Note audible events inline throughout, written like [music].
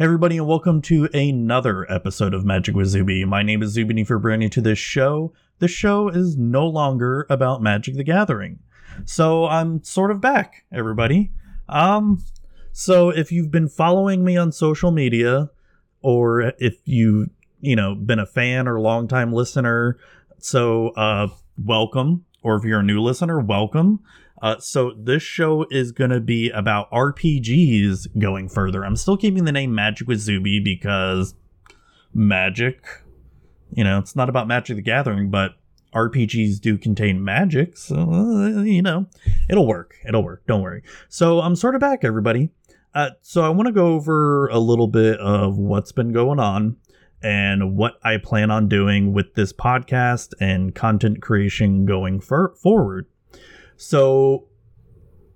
Everybody, and welcome to another episode of Magic with Zuby. My name is if you're brand new to this show, the show is no longer about Magic the Gathering. So I'm sort of back, everybody. Um, so if you've been following me on social media, or if you you know been a fan or longtime listener, so uh, welcome. Or if you're a new listener, welcome. Uh, so this show is going to be about RPGs going further. I'm still keeping the name Magic with Zuby because magic, you know, it's not about Magic the Gathering, but RPGs do contain magic, so uh, you know, it'll work. It'll work. Don't worry. So I'm sort of back, everybody. Uh, so I want to go over a little bit of what's been going on and what I plan on doing with this podcast and content creation going for- forward. So,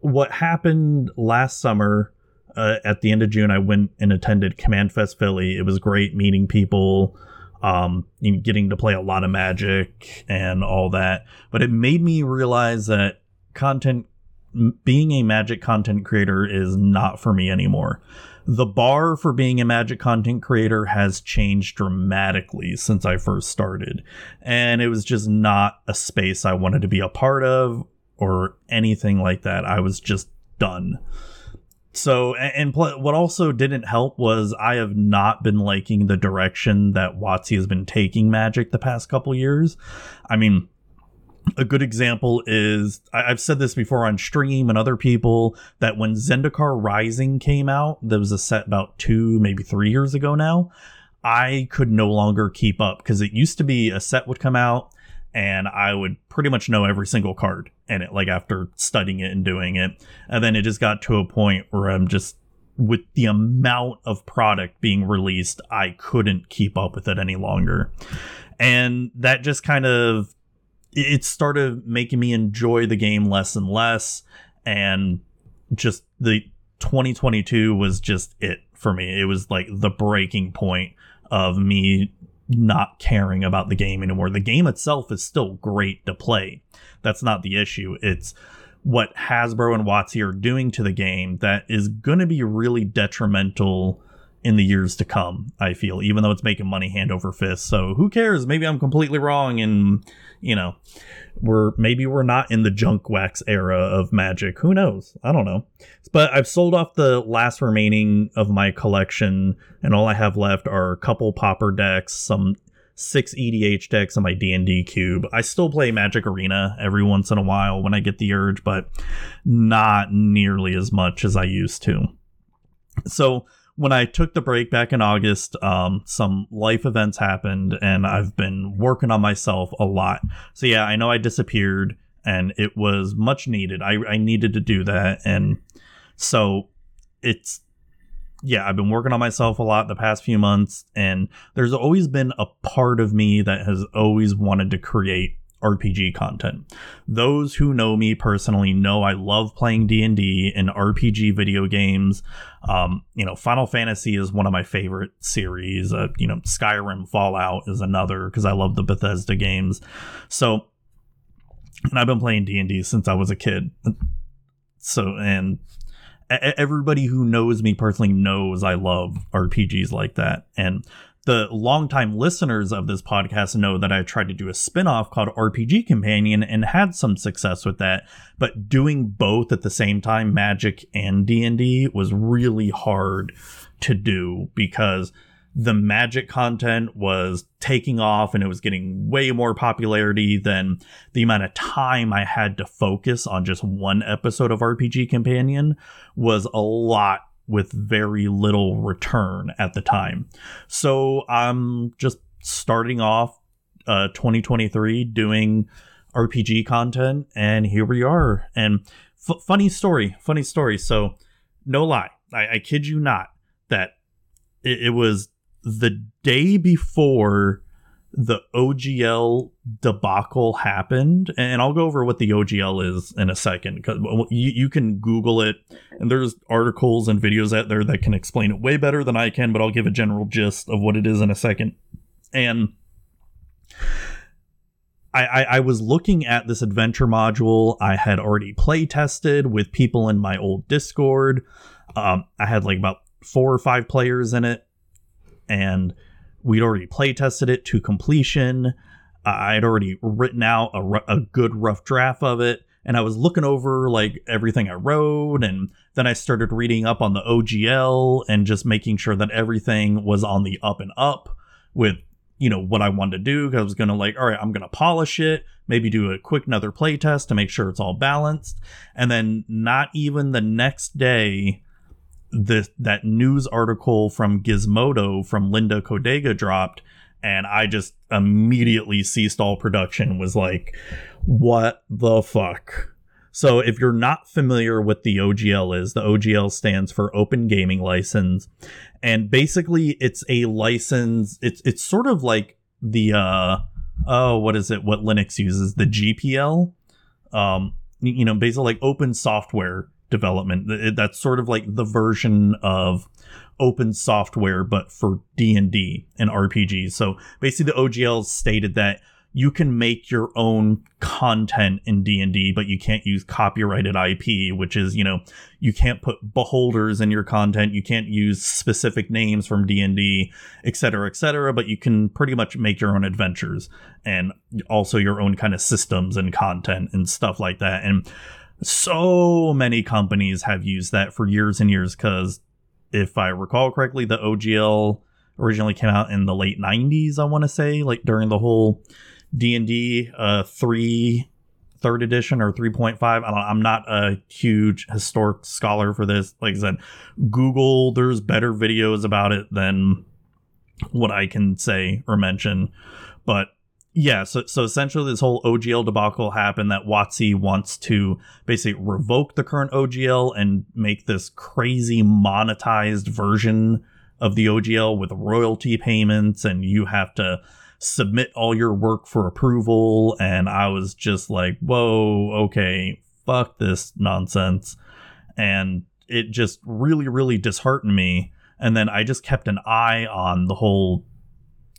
what happened last summer uh, at the end of June, I went and attended CommandFest Philly. It was great meeting people, um, getting to play a lot of Magic and all that. But it made me realize that content, being a Magic content creator, is not for me anymore. The bar for being a Magic content creator has changed dramatically since I first started, and it was just not a space I wanted to be a part of or anything like that. I was just done. So, and, pl- what also didn't help was I have not been liking the direction that WotC has been taking Magic the past couple years. I mean, a good example is I- have said this before on stream and other people that when Zendikar Rising came out, there was a set about two, maybe three years ago now. I could no longer keep up because it used to be a set would come out and I would pretty much know every single card in it, like after studying it and doing it. And then it just got to a point where I'm just, with the amount of product being released, I couldn't keep up with it any longer. And that just kind of, it started making me enjoy the game less and less. And just the 2022 was just it for me. It was like the breaking point of me not caring about the game anymore. The game itself is still great to play. That's not the issue. It's what Hasbro and WotC are doing to the game that is going to be really detrimental in the years to come, I feel, even though it's making money hand over fist. So who cares? Maybe I'm completely wrong and, you know, we're maybe we're not in the junk wax era of magic. Who knows? I don't know. But I've sold off the last remaining of my collection and all I have left are a couple pauper decks, some six EDH decks on my D&D cube. I still play Magic Arena every once in a while when I get the urge, but not nearly as much as I used to. So, when I took the break back in August, um, some life events happened, and I've been working on myself a lot. So yeah, I know I disappeared, and it was much needed. I, I needed to do that, and so it's yeah, I've been working on myself a lot the past few months, and there's always been a part of me that has always wanted to create RPG content. Those who know me personally know I love playing D&D and RPG video games. Um, you know, Final Fantasy is one of my favorite series. Uh, you know, Skyrim, Fallout is another because I love the Bethesda games. So, and I've been playing D&D since I was a kid. So, and everybody who knows me personally knows I love RPGs like that. And the longtime listeners of this podcast know that I tried to do a spin-off called RPG Companion and had some success with that, but doing both at the same time, Magic and D&D was really hard to do because the magic content was taking off and it was getting way more popularity than the amount of time I had to focus on just one episode of RPG Companion was a lot with very little return at the time. So I'm just starting off uh, 2023 doing RPG content, and here we are. And f- funny story, funny story. So, no lie, I, I kid you not, that it, it was the day before the OGL debacle happened, and I'll go over what the OGL is in a second because you, you can Google it, and there's articles and videos out there that can explain it way better than I can, but I'll give a general gist of what it is in a second. And I, I, I was looking at this adventure module I had already play tested with people in my old Discord. Um, I had like about four or five players in it, and we'd already play tested it to completion. I'd already written out a, a good rough draft of it, and I was looking over like everything I wrote, and then I started reading up on the OGL and just making sure that everything was on the up and up with you know what I wanted to do. because I was gonna like, all right, I'm gonna polish it, maybe do a quick another play test to make sure it's all balanced, and then not even the next day that news article from Gizmodo from Linda Codega dropped, and I just immediately ceased all production. Was like, what the fuck? So if you're not familiar with the OGL is, the OGL stands for Open Gaming License, and basically it's a license. It's it's sort of like the uh oh what is it? What Linux uses the GPL. Um, you know, basically like open software development. That's sort of like the version of open software, but for D and D and RPGs. So basically, the OGL stated that you can make your own content in D&D but you can't use copyrighted IP which is you know you can't put beholders in your content you can't use specific names from D&D etc etc but you can pretty much make your own adventures and also your own kind of systems and content and stuff like that and so many companies have used that for years and years because if I recall correctly, the OGL originally came out in the late 90s, I want to say, like during the whole D&D uh, 3 third edition or 3.5. I am not a huge historic scholar for this. Like I said, Google, there's better videos about it than what I can say or mention. But yeah, so so essentially this whole OGL debacle happened that WotC wants to basically revoke the current OGL and make this crazy monetized version of the OGL with royalty payments and you have to submit all your work for approval and I was just like, "Whoa, okay, fuck this nonsense." And it just really really disheartened me and then I just kept an eye on the whole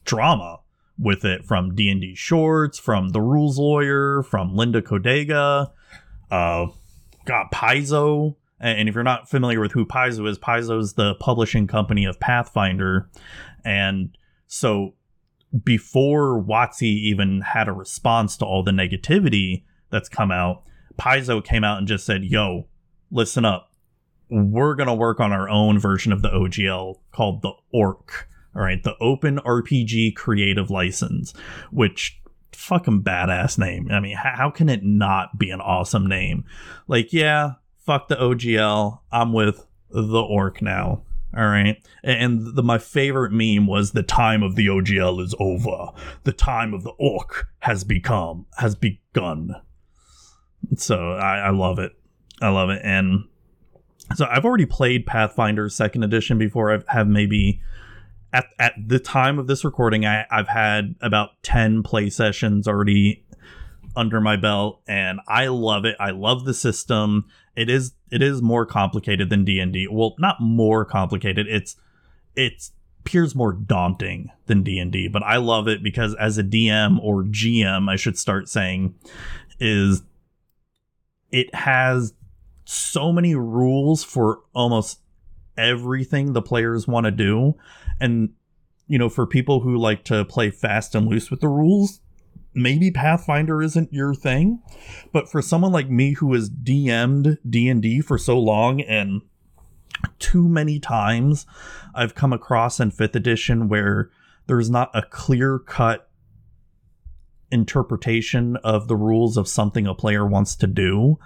drama with it from D&D Shorts, from The Rules Lawyer, from Linda Codega, uh, got Paizo. And if you're not familiar with who Paizo is, Paizo is the publishing company of Pathfinder. And so before WotC even had a response to all the negativity that's come out, Paizo came out and just said, yo, listen up. We're going to work on our own version of the OGL called the Orc all right, the Open RPG Creative License, which fucking badass name. I mean, how can it not be an awesome name? Like, yeah, fuck the OGL. I'm with the Orc now. All right. And the, my favorite meme was the time of the OGL is over. The time of the orc has become, has begun. So I, I love it. I love it. And so I've already played Pathfinder second edition before. I have maybe at, at the time of this recording, I, I've had about 10 play sessions already under my belt and I love it. I love the system. It is it is more complicated than D&D. Well, not more complicated. It's it's appears more daunting than D&D, but I love it because as a DM or GM, I should start saying is it has so many rules for almost everything the players want to do and, you know, for people who like to play fast and loose with the rules, maybe Pathfinder isn't your thing. But for someone like me who has DM'd D&D for so long and too many times I've come across in 5th edition where there's not a clear cut interpretation of the rules of something a player wants to do.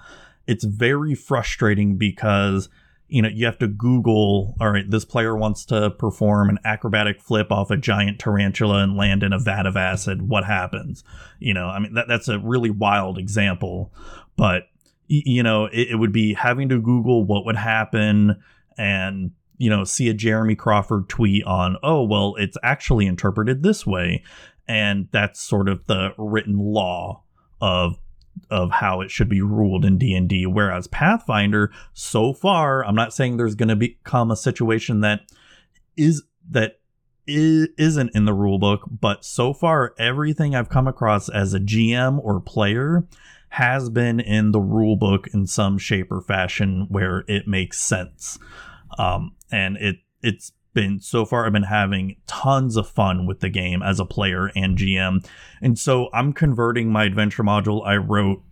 It's very frustrating because you know, you have to Google, all right, this player wants to perform an acrobatic flip off a giant tarantula and land in a vat of acid. What happens? You know, I mean, that, that's a really wild example, but, you know, it, it would be having to Google what would happen and, you know, see a Jeremy Crawford tweet on, oh, well, it's actually interpreted this way. And that's sort of the written law of of how it should be ruled in D&D whereas Pathfinder so far I'm not saying there's going to become a situation that is that isn't in the rule book but so far everything I've come across as a GM or player has been in the rule book in some shape or fashion where it makes sense. Um, and it it's been so far I've been having tons of fun with the game as a player and GM. And so I'm converting my adventure module I wrote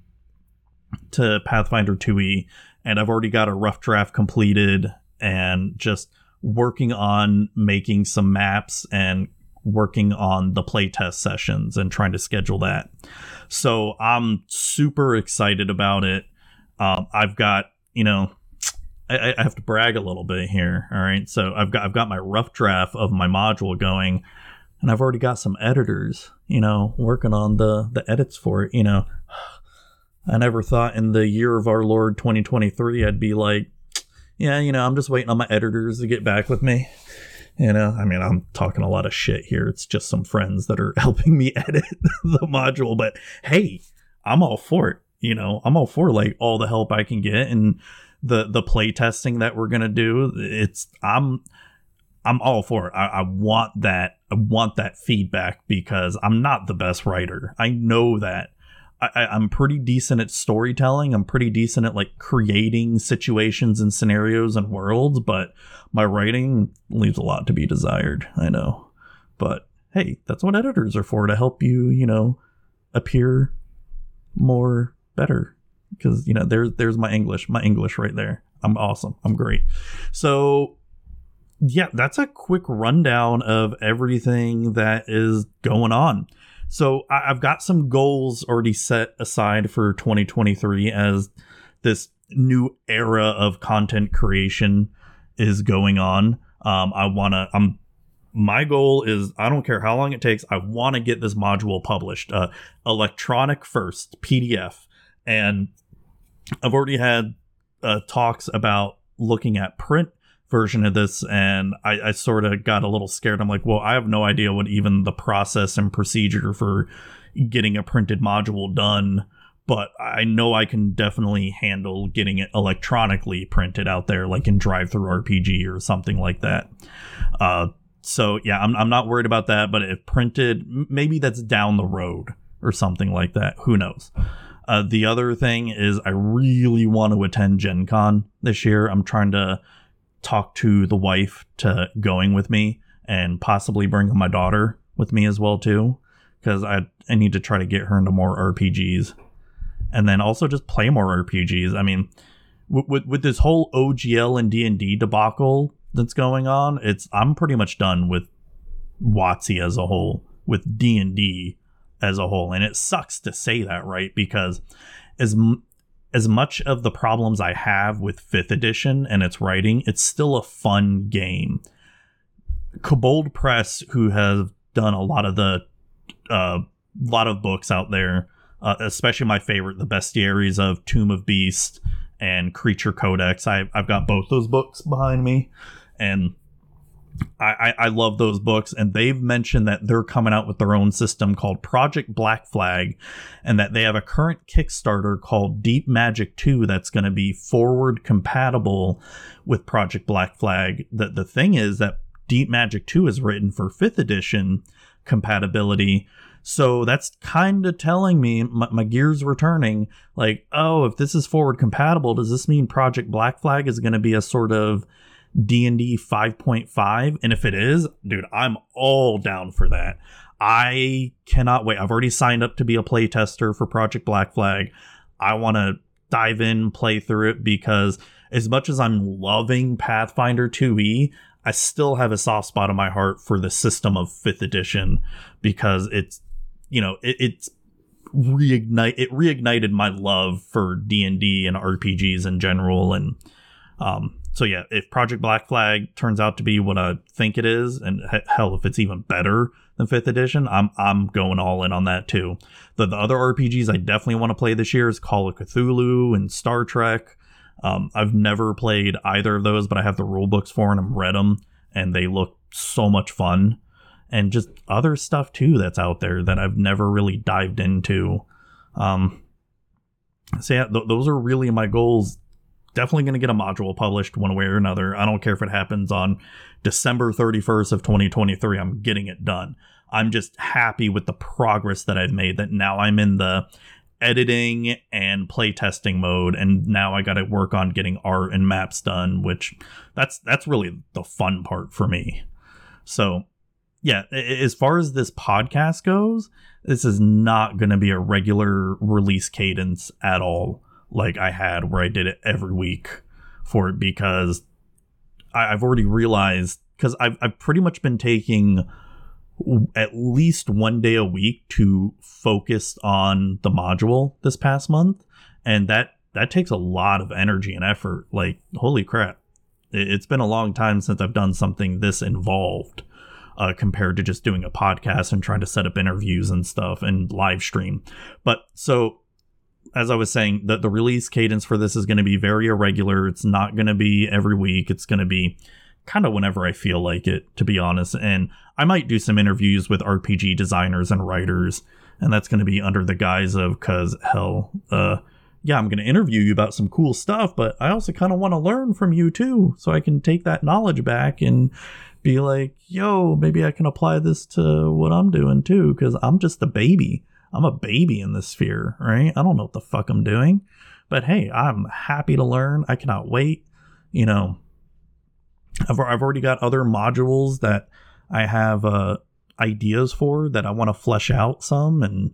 to Pathfinder 2e and I've already got a rough draft completed and just working on making some maps and working on the playtest sessions and trying to schedule that. So I'm super excited about it. Um, I've got, you know, I, I, have to brag a little bit here. All right. So I've got I've got my rough draft of my module going and I've already got some editors, you know, working on the the edits for it, you know. [sighs] I never thought in the year of our Lord 2023 I'd be like, yeah, you know, I'm just waiting on my editors to get back with me. You know, I mean, I'm talking a lot of shit here. It's just some friends that are [laughs] helping me edit [laughs] the module, but hey, I'm all for it. You know, I'm all for like all the help I can get and the the play testing that we're gonna do. It's I'm I'm all for it. I, I want that. I want that feedback because I'm not the best writer. I know that. I, I'm pretty decent at storytelling. I'm pretty decent at like creating situations and scenarios and worlds, but my writing leaves a lot to be desired. I know. But hey, that's what editors are for to help you, you know, appear more better. Because, you know, there's there's my English, my English right there. I'm awesome. I'm great. So yeah, that's a quick rundown of everything that is going on. So I- have got some goals already set aside for 2023 as this new era of content creation is going on. Um, I want to, I'm, my goal is I don't care how long it takes. I want to get this module published, uh, electronic first, PDF. And I've already had uh, talks about looking at print version of this and I, I sort of got a little scared. I'm like, well, I have no idea what even the process and procedure for getting a printed module done, but I know I can definitely handle getting it electronically printed out there, like in DriveThruRPG or something like that. Uh, so yeah, I'm, I'm not worried about that, but if printed, maybe that's down the road or something like that. Who knows? Uh, the other thing is I really want to attend Gen Con this year. I'm trying to talk to the wife to going with me and possibly bring my daughter with me as well too because I I need to try to get her into more RPGs and then also just play more RPGs. I mean, with with, with this whole OGL and D and D debacle that's going on, it's I'm pretty much done with WotC as a whole, with D and D as a whole, and it sucks to say that, right? Because as as much of the problems I have with fifth edition and its writing, it's still a fun game. Kobold Press, who have done a lot of the uh, lot of books out there, uh, especially my favorite, the bestiaries of Tome of Beast and Creature Codex. I, I've got both those books behind me, and I, I, love those books, and they've mentioned that they're coming out with their own system called Project Black Flag, and that they have a current Kickstarter called Deep Magic 2 that's going to be forward compatible with Project Black Flag. The, the thing is that Deep Magic 2 is written for 5th edition compatibility. So that's kind of telling me my, my, gears were turning like, oh, if this is forward compatible, does this mean Project Black Flag is going to be a sort of D&D 5.5 and if it is, dude, I'm all down for that. I cannot wait. I've already signed up to be a playtester for Project Black Flag. I want to dive in, play through it because as much as I'm loving Pathfinder 2e, I still have a soft spot in my heart for the system of 5th edition because it's you know, it, it's reignite it reignited my love for D&D and RPGs in general and um so yeah, if Project Black Flag turns out to be what I think it is, and hell, if it's even better than Fifth Edition, I'm I'm going all in on that too. The the other RPGs I definitely want to play this year is Call of Cthulhu and Star Trek. Um, I've never played either of those, but I have the rule books for them, and read them, and they look so much fun. And just other stuff too that's out there that I've never really dived into. Um, so yeah, th- those are really my goals definitely going to get a module published one way or another. I don't care if it happens on December 31st of 2023. I'm getting it done. I'm just happy with the progress that I've made that now I'm in the editing and playtesting mode and now I got to work on getting art and maps done which that's that's really the fun part for me. So, yeah, as far as this podcast goes, this is not going to be a regular release cadence at all like I had where I did it every week for it because I, have already realized because I've, I've pretty much been taking at least one day a week to focus on the module this past month. And that that takes a lot of energy and effort. Like holy crap. It's been a long time since i've done something this involved uh, compared to just doing a podcast and trying to set up interviews and stuff and live stream. But so as i was saying that the release cadence for this is going to be very irregular it's not going to be every week it's going to be kind of whenever I feel like it, to be honest. And I might do some interviews with RPG designers and writers, and that's going to be under the guise of, because hell, uh, yeah, I'm going to interview you about some cool stuff, but I also kind of want to learn from you too, so I can take that knowledge back and be like, yo, maybe I can apply this to what I'm doing too, because I'm just a baby. I'm a baby in this sphere, right? I don't know what the fuck I'm doing. But hey, I'm happy to learn. I cannot wait. You know, I've, I've already got other modules that I have uh, ideas for that I want to flesh out some, and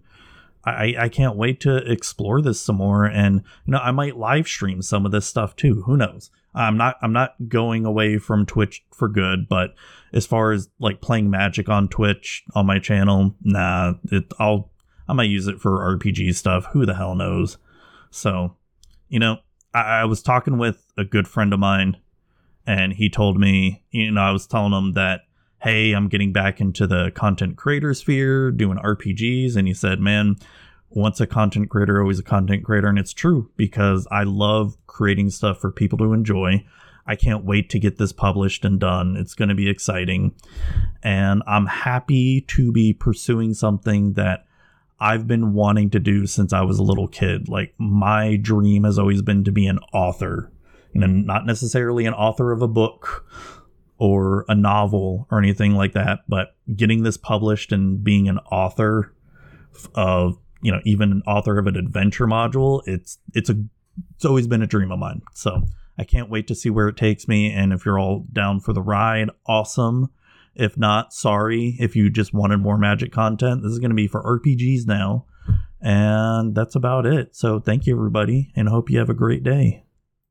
I, I can't wait to explore this some more. And you know, I might live stream some of this stuff too. Who knows? I'm not I'm not going away from Twitch for good, but as far as like playing Magic on Twitch on my channel, nah, it I'll I might use it for RPG stuff. Who the hell knows? So, you know, I, I was talking with a good friend of mine and he told me, you know, I was telling him that, hey, I'm getting back into the content creator sphere, doing RPGs, and he said, man, once a content creator, always a content creator, and it's true because I love creating stuff for people to enjoy. I can't wait to get this published and done. It's going to be exciting. And I'm happy to be pursuing something that I've been wanting to do since I was a little kid. Like, my dream has always been to be an author you know, not necessarily an author of a book or a novel or anything like that, but getting this published and being an author of, you know, even an author of an adventure module, it's it's a it's always been a dream of mine. So I can't wait to see where it takes me. And if you're all down for the ride, awesome. If not, sorry. If you just wanted more magic content, this is going to be for RPGs now. And that's about it. So thank you, everybody, and hope you have a great day.